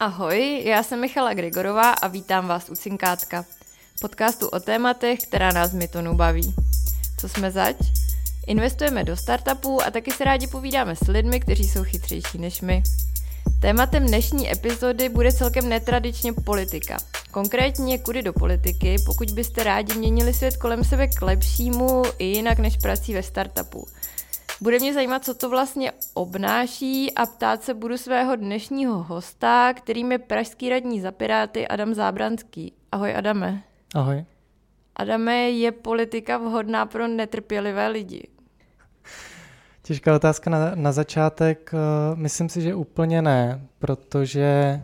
Ahoj, já jsem Michala Grigorová a vítám vás u Cinkátka, podcastu o tématech, která nás Mytonu baví. Co jsme zač? Investujeme do startupů a taky se rádi povídáme s lidmi, kteří jsou chytřejší než my. Tématem dnešní epizody bude celkem netradičně politika. Konkrétně kudy do politiky, pokud byste rádi měnili svět kolem sebe k lepšímu i jinak než prací ve startupu. Bude mě zajímat, co to vlastně obnáší a ptát se budu svého dnešního hosta, kterým je pražský radní za Piráty Adam Zábranský. Ahoj Adame. Ahoj. Adame, je politika vhodná pro netrpělivé lidi? Těžká otázka na, na začátek. Eh, myslím si, že úplně ne, protože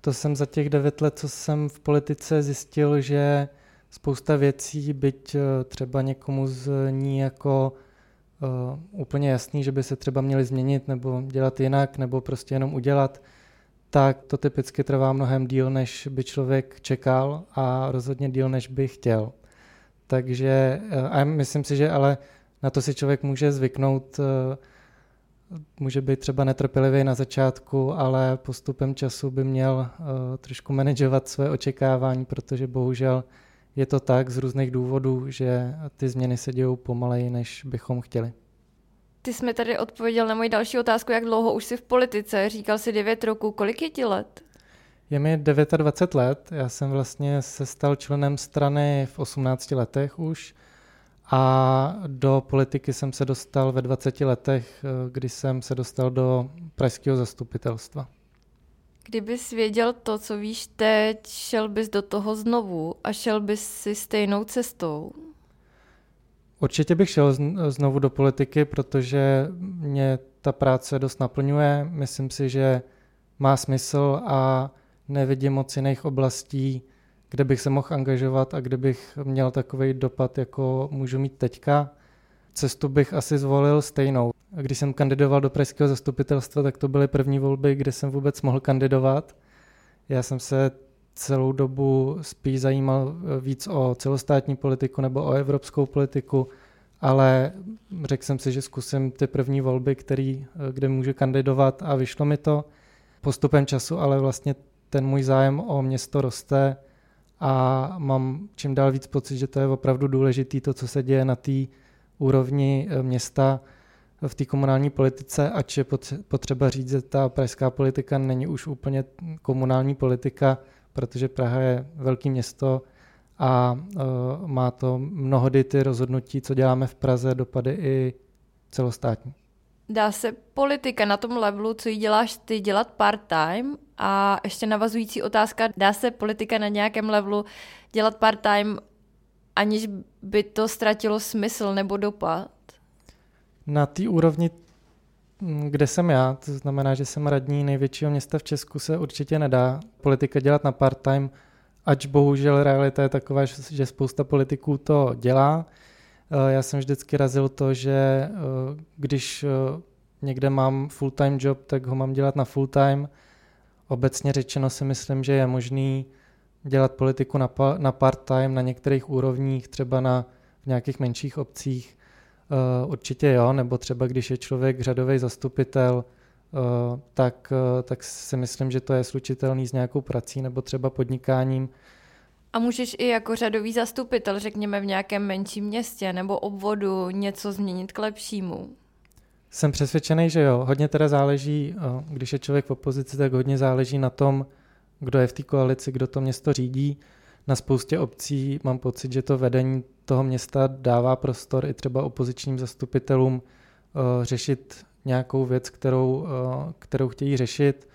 to jsem za těch devět let, co jsem v politice zjistil, že spousta věcí, byť eh, třeba někomu z ní jako uh, úplně jasný, že by se třeba měly změnit nebo dělat jinak, nebo prostě jenom udělat, tak to typicky trvá mnohem díl, než by člověk čekal a rozhodně díl, než by chtěl. Takže uh, a myslím si, že ale na to si člověk může zvyknout, uh, může být třeba netrpělivý na začátku, ale postupem času by měl trošku manažovat své očekávání, protože bohužel je to tak z různých důvodů, že ty změny se dějou pomaleji, než bychom chtěli. Ty jsi mi tady odpověděl na moji další otázku, jak dlouho už jsi v politice. Říkal jsi 9 roků. Kolik je ti let? Je mi 29 let. Já jsem vlastně se stal členem strany v 18 letech už a do politiky jsem se dostal ve 20 letech, kdy jsem se dostal do pražského zastupitelstva. Kdybys věděl to, co víš teď, šel bys do toho znovu a šel bys si stejnou cestou? Určitě bych šel znovu do politiky, protože mě ta práce dost naplňuje. Myslím si, že má smysl a nevidím moc jiných oblastí, kde bych se mohl angažovat a kde bych měl takový dopad, jako můžu mít teďka. Cestu bych asi zvolil stejnou. Když jsem kandidoval do pražského zastupitelstva, tak to byly první volby, kde jsem vůbec mohl kandidovat. Já jsem se celou dobu spíš zajímal víc o celostátní politiku nebo o evropskou politiku, ale řekl jsem si, že zkusím ty první volby, který, kde můžu kandidovat a vyšlo mi to. Postupem času ale vlastně ten můj zájem o město roste a mám čím dál víc pocit, že to je opravdu důležité, to, co se děje na té úrovni eh, města v té komunální politice, ač je potřeba říct, že ta pražská politika není už úplně komunální politika, protože Praha je velké město a uh, má to mnohdy ty rozhodnutí, co děláme v Praze, dopady i celostátní. Dá se politika na tom levelu, co jí děláš ty, dělat part-time? A ještě navazující otázka, dá se politika na nějakém levelu dělat part-time, aniž by to ztratilo smysl nebo dopad? Na té úrovni, mm, kde jsem já, to znamená, že jsem radní největšího města v Česku, se určitě nedá politika dělat na part-time, ač bohužel realita je taková, že spousta politiků to dělá. Eh, já jsem vždycky razil to, že eh, když eh, někde mám full-time job, tak ho mám dělat na full-time. Obecně řečeno si myslím, že je možný dělat politiku na, part-time na některých úrovních, třeba na v nějakých menších obcích určitě jo, nebo třeba když je člověk řadový zastupitel, uh, tak, uh, tak si myslím, že to je slučitelný s nějakou prací nebo třeba podnikáním. A můžeš i jako řadový zastupitel, řekněme v nějakém menším městě nebo obvodu, něco změnit k lepšímu? Jsem přesvědčený, že jo. Hodně teda záleží, když je člověk v opozici, tak hodně záleží na tom, kdo je v té koalici, kdo to město řídí na spoustě obcí mám pocit, že to vedení toho města dává prostor i třeba opozičním zastupitelům uh, řešit nějakou věc, kterou, uh, kterou chtějí řešit,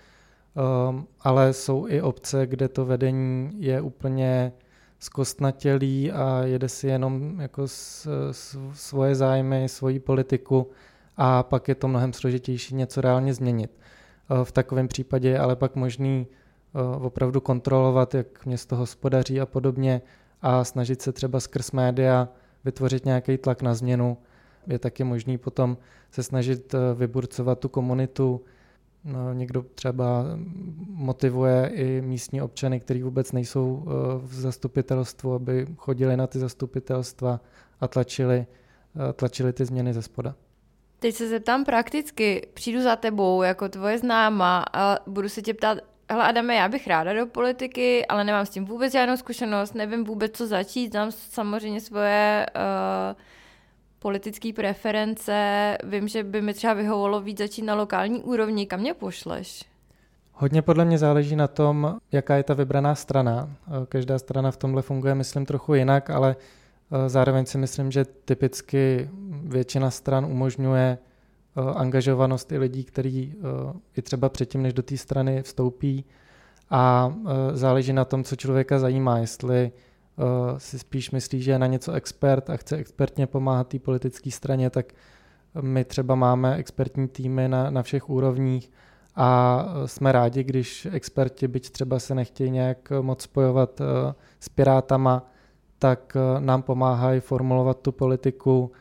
um, ale jsou i obce, kde to vedení je úplně zkostnatělý a jede si jenom jako s, s, svoje zájmy, svoji politiku a pak je to mnohem složitější něco reálně změnit. Uh, v takovém případě je ale pak možný Eh, opravdu kontrolovat, jak město hospodaří a podobně a snažit se třeba skrz média vytvořit nějaký tlak na změnu. Je taky možný potom se snažit eh, vyburcovat tu komunitu. No, někdo třeba motivuje i místní občany, kteří vůbec nejsou eh, v zastupitelstvu, aby chodili na ty zastupitelstva a tlačili, tlačili ty změny ze spoda. Teď se zeptám prakticky, přijdu za tebou jako tvoje známa a budu se tě ptát, hele Adame, já bych ráda do politiky, ale nemám s tím vůbec žádnou zkušenost, nevím vůbec, co začít, znám samozřejmě svoje uh, politické preference, vím, že by mi třeba vyhovovalo víc začít na lokální úrovni, kam mě pošleš? Hodně podle mě záleží na tom, jaká je ta vybraná strana. Eh, každá strana v tomhle funguje, myslím, trochu jinak, ale eh, zároveň si myslím, že typicky většina stran umožňuje angažovanost i lidí, kteří i třeba předtím, než do té strany vstoupí. A záleží na tom, co člověka zajímá, jestli si spíš myslí, že je na něco expert a chce expertně pomáhat té politické straně, tak my třeba máme expertní týmy na, na všech úrovních, a jsme rádi, když experti, byť třeba se nechtějí nějak moc spojovat eh, s pirátama, tak eh, nám pomáhají formulovat tu politiku.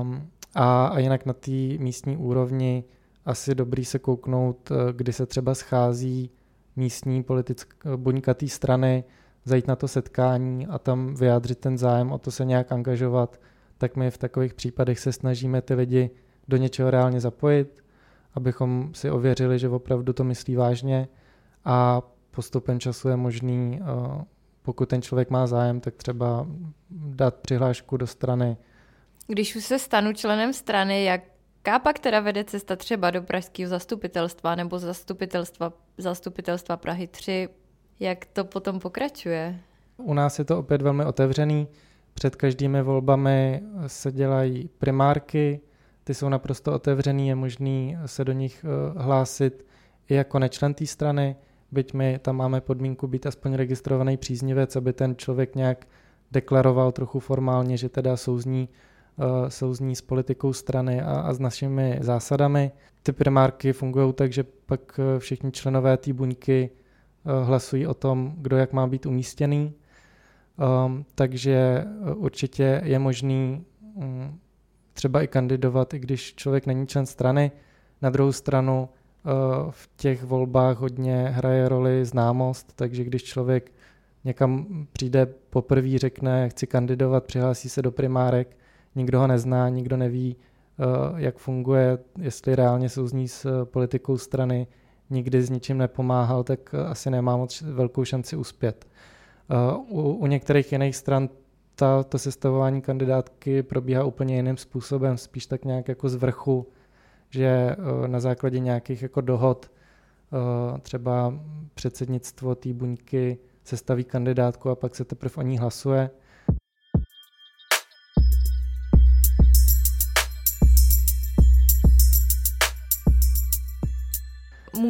Um, a, a jinak na té místní úrovni asi dobrý se kouknout, eh, kdy se třeba schází místní politické buňkatý strany, zajít na to setkání a tam vyjádřit ten zájem o to se nějak angažovat, tak my v takových případech se snažíme ty lidi do něčeho reálně zapojit, abychom si ověřili, že opravdu to myslí vážně a postupem času je možný, eh, pokud ten člověk má zájem, tak třeba dát přihlášku do strany. Když už se stanu členem strany, jaká pak teda vede cesta třeba do pražského zastupitelstva nebo zastupitelstva, zastupitelstva Prahy 3? Jak to potom pokračuje? U nás je to opět velmi otevřený. Před každými volbami se dělají primárky, ty jsou naprosto otevřený, je možný se do nich eh, hlásit i jako nečlen té strany, byť my tam máme podmínku být aspoň registrovaný příznivec, aby ten člověk nějak deklaroval trochu formálně, že teda souzní, souzní s politikou strany a, a s našimi zásadami. Ty primárky fungují tak, že pak eh, všichni členové té buňky uh, hlasují o tom, kdo jak má být umístěný. Um, takže určitě je možný um, třeba i kandidovat, i když člověk není člen strany. Na druhou stranu eh, v těch volbách hodně hraje roli známost, takže když člověk někam přijde poprvé, řekne, chci kandidovat, přihlásí se do primárek, nikdo ho nezná, nikdo neví, eh, jak funguje, jestli reálně souzní s politikou strany, nikdy s ničím nepomáhal, tak asi nemá moc velkou šanci uspět. Eh, u, u některých jiných stran ta, to sestavování kandidátky probíhá úplně jiným způsobem, spíš tak nějak jako z vrchu, že eh, na základě nějakých jako dohod eh, třeba předsednictvo té buňky sestaví kandidátku a pak se teprve o ní hlasuje.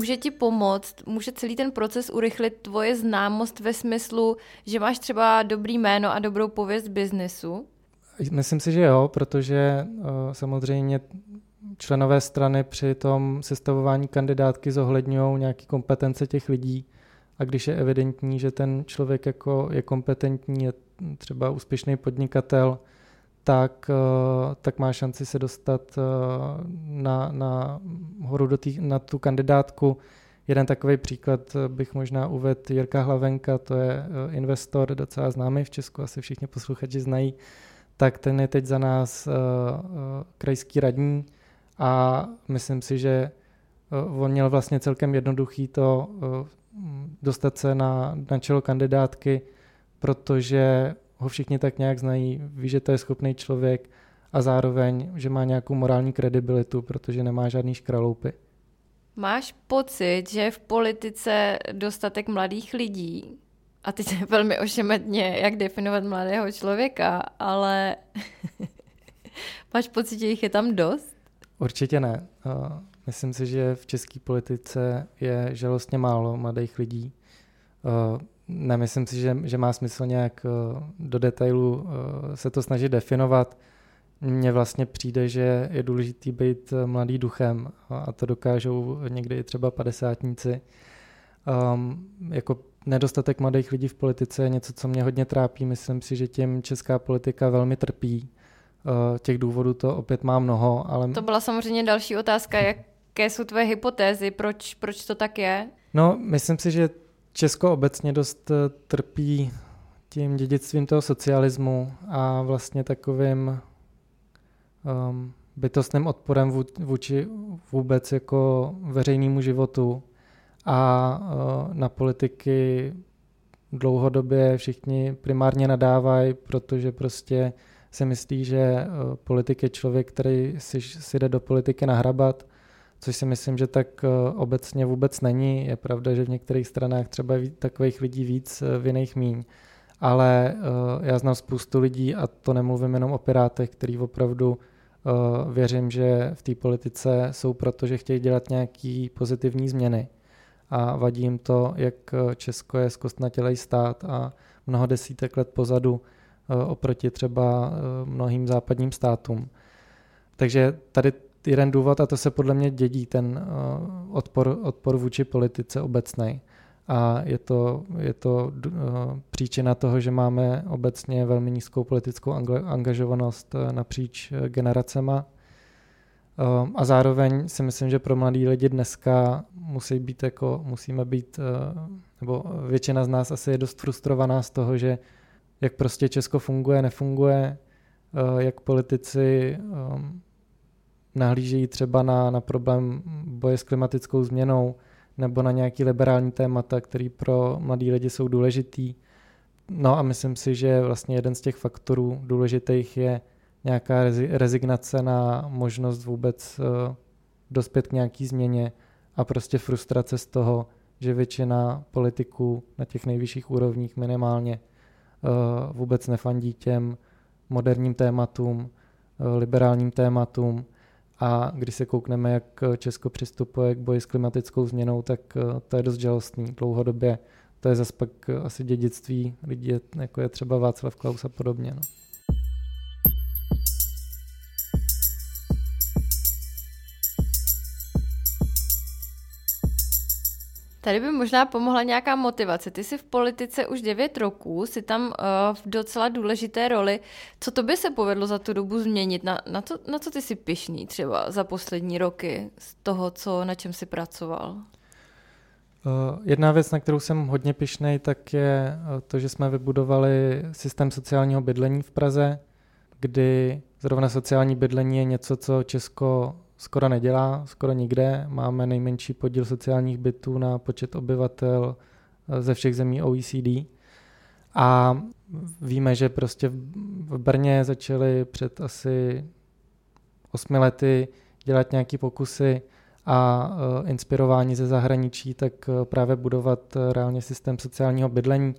Může ti pomoct, může celý ten proces urychlit tvoje známost ve smyslu, že máš třeba dobrý jméno a dobrou pověst biznesu? Myslím si, že jo, protože uh, samozřejmě členové strany při tom sestavování kandidátky zohledňují nějaké kompetence těch lidí a když je evidentní, že ten člověk jako je kompetentní, je třeba úspěšný podnikatel, tak, eh, tak má šanci se dostat eh, na, na horu do tý, na tu kandidátku. Jeden takový příklad bych možná uvedl Jirka Hlavenka, to je eh, investor docela známý v Česku, asi všichni posluchači znají, tak ten je teď za nás krajský radní a myslím si, že on měl vlastně celkem jednoduchý to dostat se na, na čelo kandidátky, protože ho všichni tak nějak znají, ví, že to je schopný člověk a zároveň, že má nějakou morální kredibilitu, protože nemá žádný škraloupy. Máš pocit, že je v politice dostatek mladých lidí? A teď je velmi ošemetně, jak definovat mladého člověka, ale máš pocit, že jich je tam dost? Určitě ne. Myslím si, že v české politice je žalostně málo mladých lidí nemyslím si, že, že má smysl nějak eh, do detailu eh, se to snažit definovat. Mně vlastně přijde, že je důležitý být eh, mladý duchem a to dokážou někdy i třeba padesátníci. Um, jako nedostatek mladých lidí v politice je něco, co mě hodně trápí. Myslím si, že tím česká politika velmi trpí. Uh, těch důvodů to opět má mnoho, ale... To byla samozřejmě další otázka, jaké jsou tvoje hypotézy, proč, proč to tak je? No, myslím si, že Česko obecně dost eh, trpí tím dědictvím toho socialismu a vlastně takovým um, bytostným odporem vůči vůbec jako veřejnému životu a na politiky dlouhodobě všichni primárně nadávají, protože prostě si myslí, že politik je člověk, který si, si jde do politiky nahrabat, což si myslím, že tak obecně vůbec není. Je pravda, že v některých stranách třeba takových lidí víc, v jiných míň ale uh, já znám spoustu lidí a to nemluvím jenom o Pirátech, který opravdu věřím, že v té politice jsou proto, že chtějí dělat nějaký pozitivní změny a vadí jim to, jak Česko je zkostnatělej stát a mnoho desítek let pozadu oproti třeba mnohým západním státům. Takže tady jeden důvod, a to se podle mě dědí, ten uh, odpor, odpor vůči politice obecnej a je to, je to uh, příčina toho, že máme obecně velmi nízkou politickou angažovanost uh, napříč generacema. Uh, a zároveň si myslím, že pro mladí lidi dneska musí být jako, musíme být, nebo většina z nás asi je dost frustrovaná z toho, že jak prostě Česko funguje, nefunguje, jak politici um, nahlížejí třeba na, na problém boje s klimatickou změnou, nebo na nějaký liberální témata, který pro mladí lidi jsou důležitý. No a myslím si, že vlastně jeden z těch faktorů důležitých je nějaká rezignace na možnost vůbec uh, dospět k nějaký změně a prostě frustrace z toho, že většina politiků na těch nejvyšších úrovních minimálně uh, vůbec nefandí těm moderním tématům, uh, liberálním tématům a když se koukneme, jak Česko přistupuje k boji s klimatickou změnou, tak eh, to je dost žalostný dlouhodobě. To je zase pak eh, asi dědictví lidí, jako je třeba Václav Klaus a podobně. No. Tady by možná pomohla nějaká motivace. Ty jsi v politice už 9 roků, jsi tam uh, v docela důležité roli. Co to by se povedlo za tu dobu změnit? Na, na, to, na co ty jsi pišný třeba za poslední roky z toho, co, na čem jsi pracoval? Uh, jedna věc, na kterou jsem hodně pišnej, tak je to, že jsme vybudovali systém sociálního bydlení v Praze, kdy zrovna sociální bydlení je něco, co Česko skoro nedělá, skoro nikde. Máme nejmenší podíl sociálních bytů na počet obyvatel eh, ze všech zemí OECD. A víme, že prostě v Brně začali před asi osmi lety dělat nějaké pokusy a uh, inspirování ze zahraničí, tak uh, právě budovat reálně systém sociálního bydlení.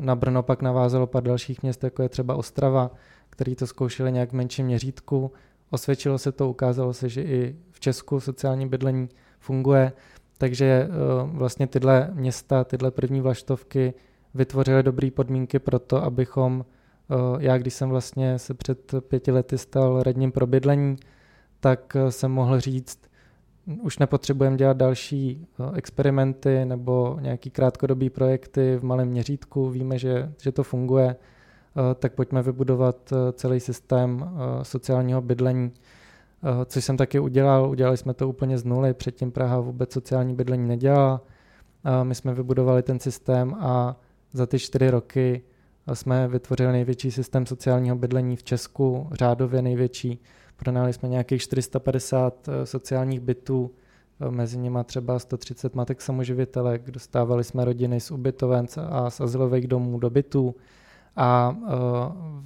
Na Brno pak navázalo pár dalších měst, jako je třeba Ostrava, který to zkoušeli nějak v menším měřítku. Osvědčilo se to, ukázalo se, že i v Česku sociální bydlení funguje, takže eh, vlastně tyhle města, tyhle první vlaštovky vytvořily dobré podmínky pro to, abychom, eh, já když jsem vlastně se před pěti lety stal radním pro bydlení, tak eh, jsem mohl říct, už nepotřebujeme dělat další experimenty nebo nějaký krátkodobý projekty v malém měřítku, víme, že, že to funguje, tak pojďme vybudovat eh, celý systém eh, sociálního bydlení, což jsem taky udělal. Udělali jsme to úplně z nuly, předtím Praha vůbec sociální bydlení nedělala. My jsme vybudovali ten systém a za ty čtyři roky jsme vytvořili největší systém sociálního bydlení v Česku, řádově největší. Pronali jsme nějakých 450 sociálních bytů, mezi nimi třeba 130 matek samoživitelek, dostávali jsme rodiny z ubytoven a z azylových domů do bytů a uh,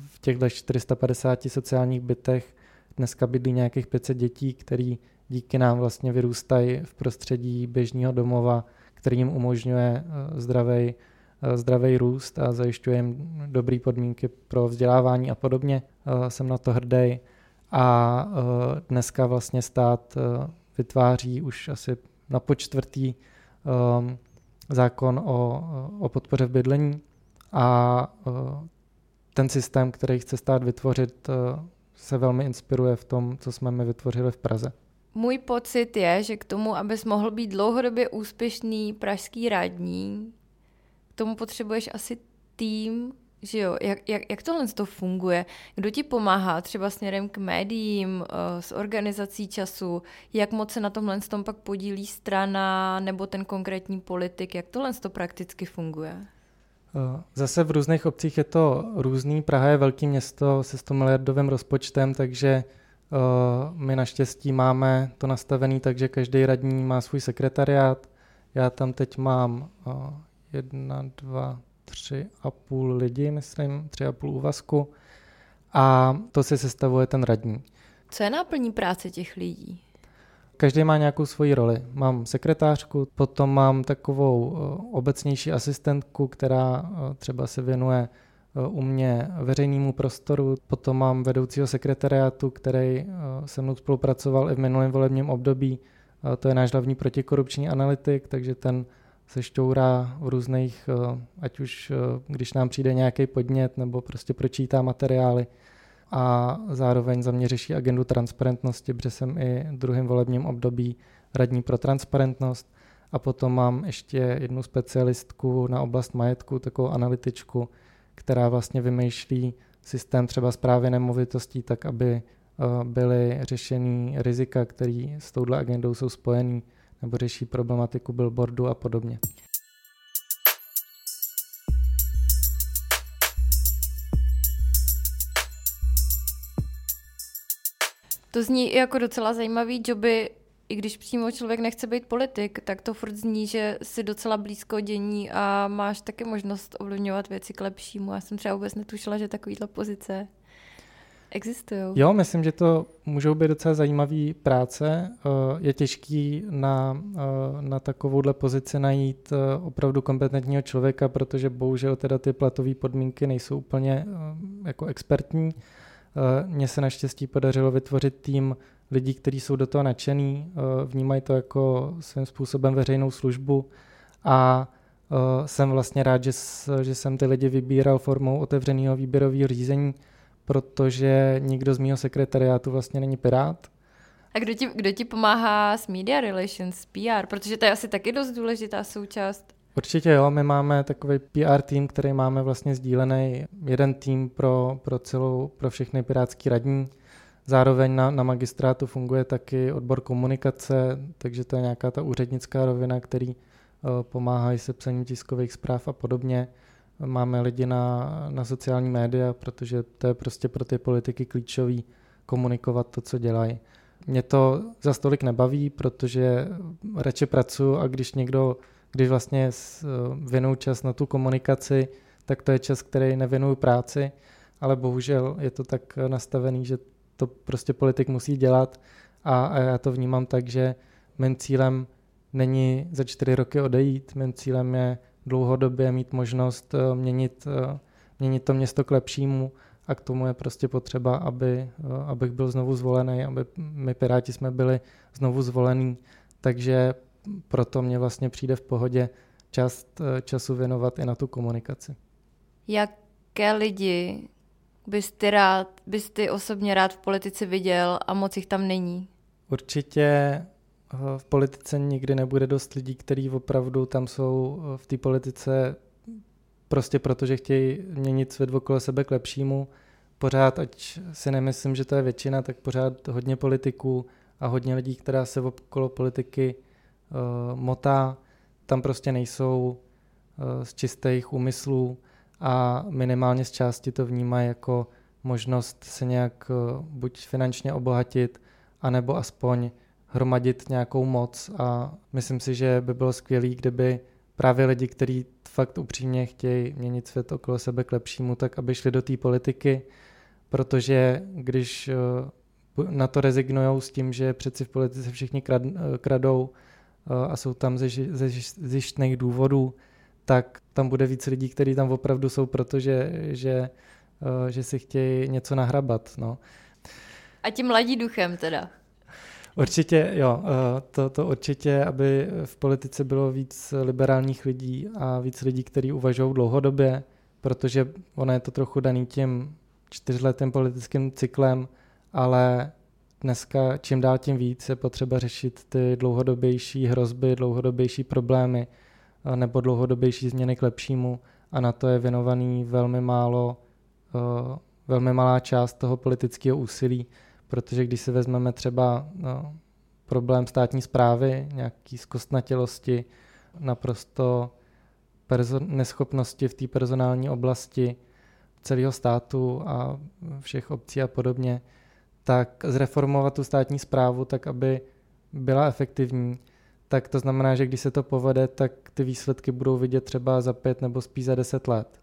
v těchto 450 sociálních bytech dneska bydlí nějakých 500 dětí, který díky nám vlastně vyrůstají v prostředí běžného domova, který jim umožňuje zdravý, uh, zdravý růst a zajišťuje jim dobré podmínky pro vzdělávání a podobně. Jsem na to hrdý. A dneska vlastně stát vytváří už asi na počtvrtý zákon o, o podpoře v bydlení, a eh, ten systém, který chce stát vytvořit, eh, se velmi inspiruje v tom, co jsme my vytvořili v Praze. Můj pocit je, že k tomu, abys mohl být dlouhodobě úspěšný pražský radní, k tomu potřebuješ asi tým, že jo, jak, jak, jak tohle to funguje? Kdo ti pomáhá třeba směrem k médiím, eh, s organizací času? Jak moc se na tomhle tom pak podílí strana nebo ten konkrétní politik? Jak tohle to prakticky funguje? Eh, zase v různých obcích je to různý. Praha je velké město se 100 miliardovým rozpočtem, takže uh, my naštěstí máme to nastavené tak, že každý radní má svůj sekretariát, Já tam teď mám jedna, dva, tři a půl lidi, myslím, tři a půl úvazku a to si sestavuje ten radní. Co je náplní práce těch lidí? Každý má nějakou svoji roli. Mám sekretářku, potom mám takovou obecnější asistentku, která třeba se věnuje u mě veřejnému prostoru. Potom mám vedoucího sekretariátu, který se mnou spolupracoval i v minulém volebním období. To je náš hlavní protikorupční analytik, takže ten se šťourá v různých, ať už když nám přijde nějaký podnět nebo prostě pročítá materiály a zároveň za mě řeší agendu transparentnosti, protože jsem i v druhém volebním období radní pro transparentnost a potom mám ještě jednu specialistku na oblast majetku, takovou analytičku, která vlastně vymýšlí systém třeba zprávy nemovitostí tak, aby eh, byly řešeny rizika, které s touhle agendou jsou spojený, nebo řeší problematiku billboardu a podobně. To zní jako docela zajímavý joby, i když přímo člověk nechce být politik, tak to furt zní, že si docela blízko dění a máš taky možnost ovlivňovat věci k lepšímu. Já jsem třeba vůbec netušila, že takovýhle pozice existují. Jo, myslím, že to můžou být docela zajímavé práce. Eh, je těžký na, eh, na takovouhle pozici najít eh, opravdu kompetentního člověka, protože bohužel teda ty platové podmínky nejsou úplně jako expertní. Mně se naštěstí podařilo vytvořit tým lidí, kteří jsou do toho nadšený, vnímají to jako svým způsobem veřejnou službu a jsem vlastně rád, že, že jsem ty lidi vybíral formou otevřeného výběrového řízení, protože nikdo z mého sekretariátu vlastně není pirát. A kdo ti, kdo ti pomáhá s media relations, PR? Protože to je asi taky dost důležitá součást. Určitě jo, my máme takový PR tým, který máme vlastně sdílený, jeden tým pro, pro celou, pro všechny pirátský radní. Zároveň na, na magistrátu funguje taky odbor komunikace, takže to je nějaká ta úřednická rovina, který uh, pomáhají se psaním tiskových zpráv a podobně. Máme lidi na, na sociální média, protože to je prostě pro ty politiky klíčový komunikovat to, co dělají. Mě to za stolik nebaví, protože radši pracuji a když někdo, když vlastně věnuju čas na tu komunikaci, tak to je čas, který nevěnuju práci, ale bohužel je to tak nastavený, že to prostě politik musí dělat a, a já to vnímám tak, že mým cílem není za čtyři roky odejít, mým cílem je dlouhodobě mít možnost eh, měnit, eh, měnit to město k lepšímu a k tomu je prostě potřeba, aby, eh, abych byl znovu zvolený, aby my Piráti jsme byli znovu zvolení, takže proto mě vlastně přijde v pohodě část času věnovat i na tu komunikaci. Jaké lidi bys ty, rád, bys ty osobně rád v politice viděl a moc jich tam není? Určitě v politice nikdy nebude dost lidí, kteří opravdu tam jsou eh, v té politice prostě proto, že chtějí měnit svět okolo sebe k lepšímu. Pořád, ať si nemyslím, že to je většina, tak pořád hodně politiků a hodně lidí, která se okolo politiky uh, motá, tam prostě nejsou uh, z čistých úmyslů a minimálně z části to vnímají jako možnost se nějak uh, buď finančně obohatit, anebo aspoň hromadit nějakou moc. A myslím si, že by bylo skvělé, kdyby právě lidi, kteří fakt upřímně chtějí měnit svět okolo sebe k lepšímu, tak aby šli do té politiky, protože když na to rezignují s tím, že přeci v politice všichni krad, eh, kradou a jsou tam ze, ze zjištných důvodů, tak tam bude víc lidí, kteří tam opravdu jsou, protože že, že si chtějí něco nahrabat. No. A tím mladí duchem teda. Určitě, jo, eh, to, to určitě, aby v politice bylo víc liberálních lidí a víc lidí, kteří uvažují dlouhodobě, protože ono je to trochu daný tím čtyřletým politickým cyklem, ale dneska čím dál tím víc je potřeba řešit ty dlouhodobější hrozby, dlouhodobější problémy eh, nebo dlouhodobější změny k lepšímu. A na to je věnovaný velmi málo, eh, velmi malá část toho politického úsilí. Protože když si vezmeme třeba no, problém státní zprávy, nějaký zkostnatělosti, naprosto perso- neschopnosti v té personální oblasti celého státu a všech obcí a podobně, tak zreformovat tu státní zprávu tak, aby byla efektivní, tak to znamená, že když se to povede, tak ty výsledky budou vidět třeba za pět nebo spíš za deset let.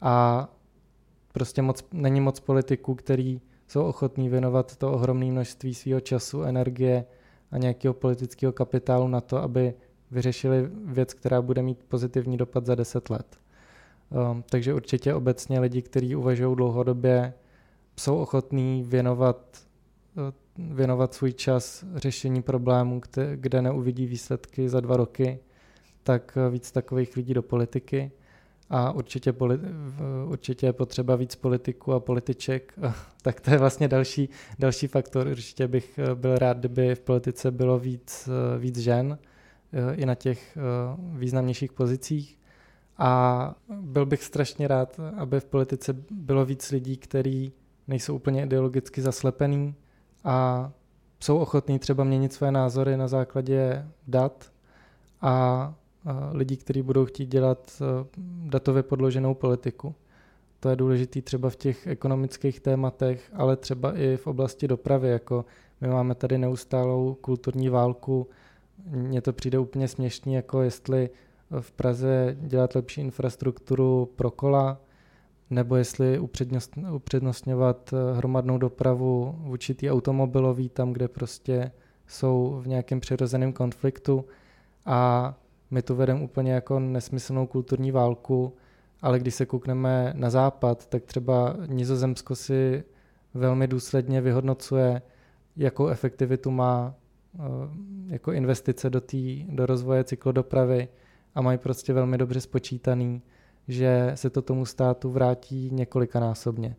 A prostě moc, není moc politiků, který jsou ochotní věnovat to ohromné množství svého času, energie a nějakého politického kapitálu na to, aby vyřešili věc, která bude mít pozitivní dopad za deset let. Um, takže určitě obecně lidi, kteří uvažují dlouhodobě, jsou ochotní věnovat, uh, věnovat svůj čas řešení problémů, kde, kde neuvidí výsledky za dva roky, tak uh, víc takových lidí do politiky. A určitě, určitě je potřeba víc politiků a političek, tak to je vlastně další, další faktor. Určitě bych uh, byl rád, kdyby v politice bylo víc, víc žen i na těch významnějších pozicích a byl bych strašně rád, aby v politice bylo víc lidí, kteří nejsou úplně ideologicky zaslepený a jsou ochotní třeba měnit své názory na základě dat a lidí, kteří budou chtít dělat datově podloženou politiku. To je důležité třeba v těch ekonomických tématech, ale třeba i v oblasti dopravy. Jako my máme tady neustálou kulturní válku. Mně to přijde úplně směšný, jako jestli v Praze dělat lepší infrastrukturu pro kola, nebo jestli upřednostňovat eh, hromadnou dopravu v určitý automobilový, tam, kde prostě jsou v nějakém přirozeném konfliktu. A my tu vedeme úplně jako nesmyslnou kulturní válku, ale když se koukneme na západ, tak třeba Nizozemsko si velmi důsledně vyhodnocuje, jakou efektivitu má eh, jako investice do, tý, do rozvoje cyklodopravy, a mají prostě velmi dobře spočítaný, že se to tomu státu vrátí několikanásobně.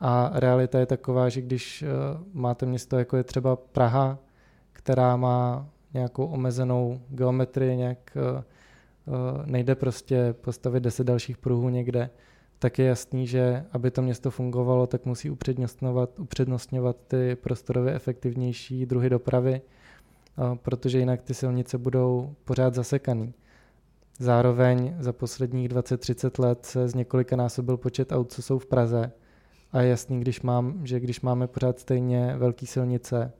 A realita je taková, že když eh, máte město, jako je třeba Praha, která má nějakou omezenou geometrii, nějak eh, eh, nejde prostě postavit deset dalších pruhů někde, tak je jasný, že aby to město fungovalo, tak musí upřednostňovat, upřednostňovat ty prostorově efektivnější druhy dopravy, protože jinak ty silnice budou pořád zasekaný. Zároveň za posledních 20-30 let se z několika násobil počet aut, co jsou v Praze. A je jasný, když mám, že když máme pořád stejně velké silnice,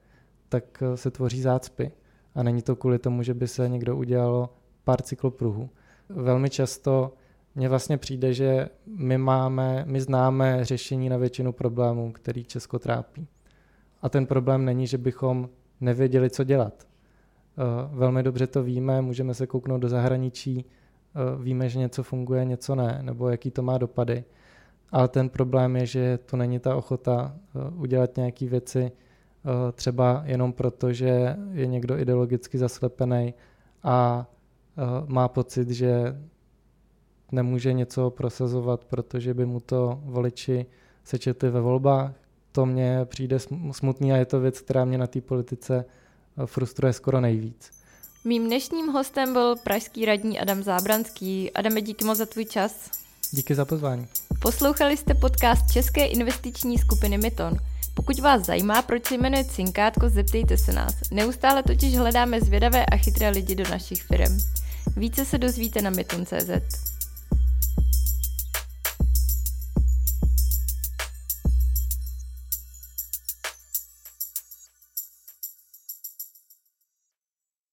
tak eh, se tvoří zácpy. A není to kvůli tomu, že by se někdo udělalo pár cyklopruhů. Velmi často mně vlastně přijde, že my máme, my známe řešení na většinu problémů, který Česko trápí. A ten problém není, že bychom nevěděli, co dělat. Eh, velmi dobře to víme, můžeme se kouknout do zahraničí, eh, víme, že něco funguje, něco ne, nebo jaký to má dopady. Ale ten problém je, že tu není ta ochota eh, udělat nějaké věci třeba jenom proto, že je někdo ideologicky zaslepený a má pocit, že nemůže něco prosazovat, protože by mu to voliči sečetli ve volbách. To mně přijde smutný a je to věc, která mě na té politice frustruje skoro nejvíc. Mým dnešním hostem byl pražský radní Adam Zábranský. Adame, díky moc za tvůj čas. Díky za pozvání. Poslouchali jste podcast České investiční skupiny Myton. Pokud vás zajímá, proč se jmenuje Cinkátko, zeptejte se nás. Neustále totiž hledáme zvědavé a chytré lidi do našich firm. Více se dozvíte na myton.cz.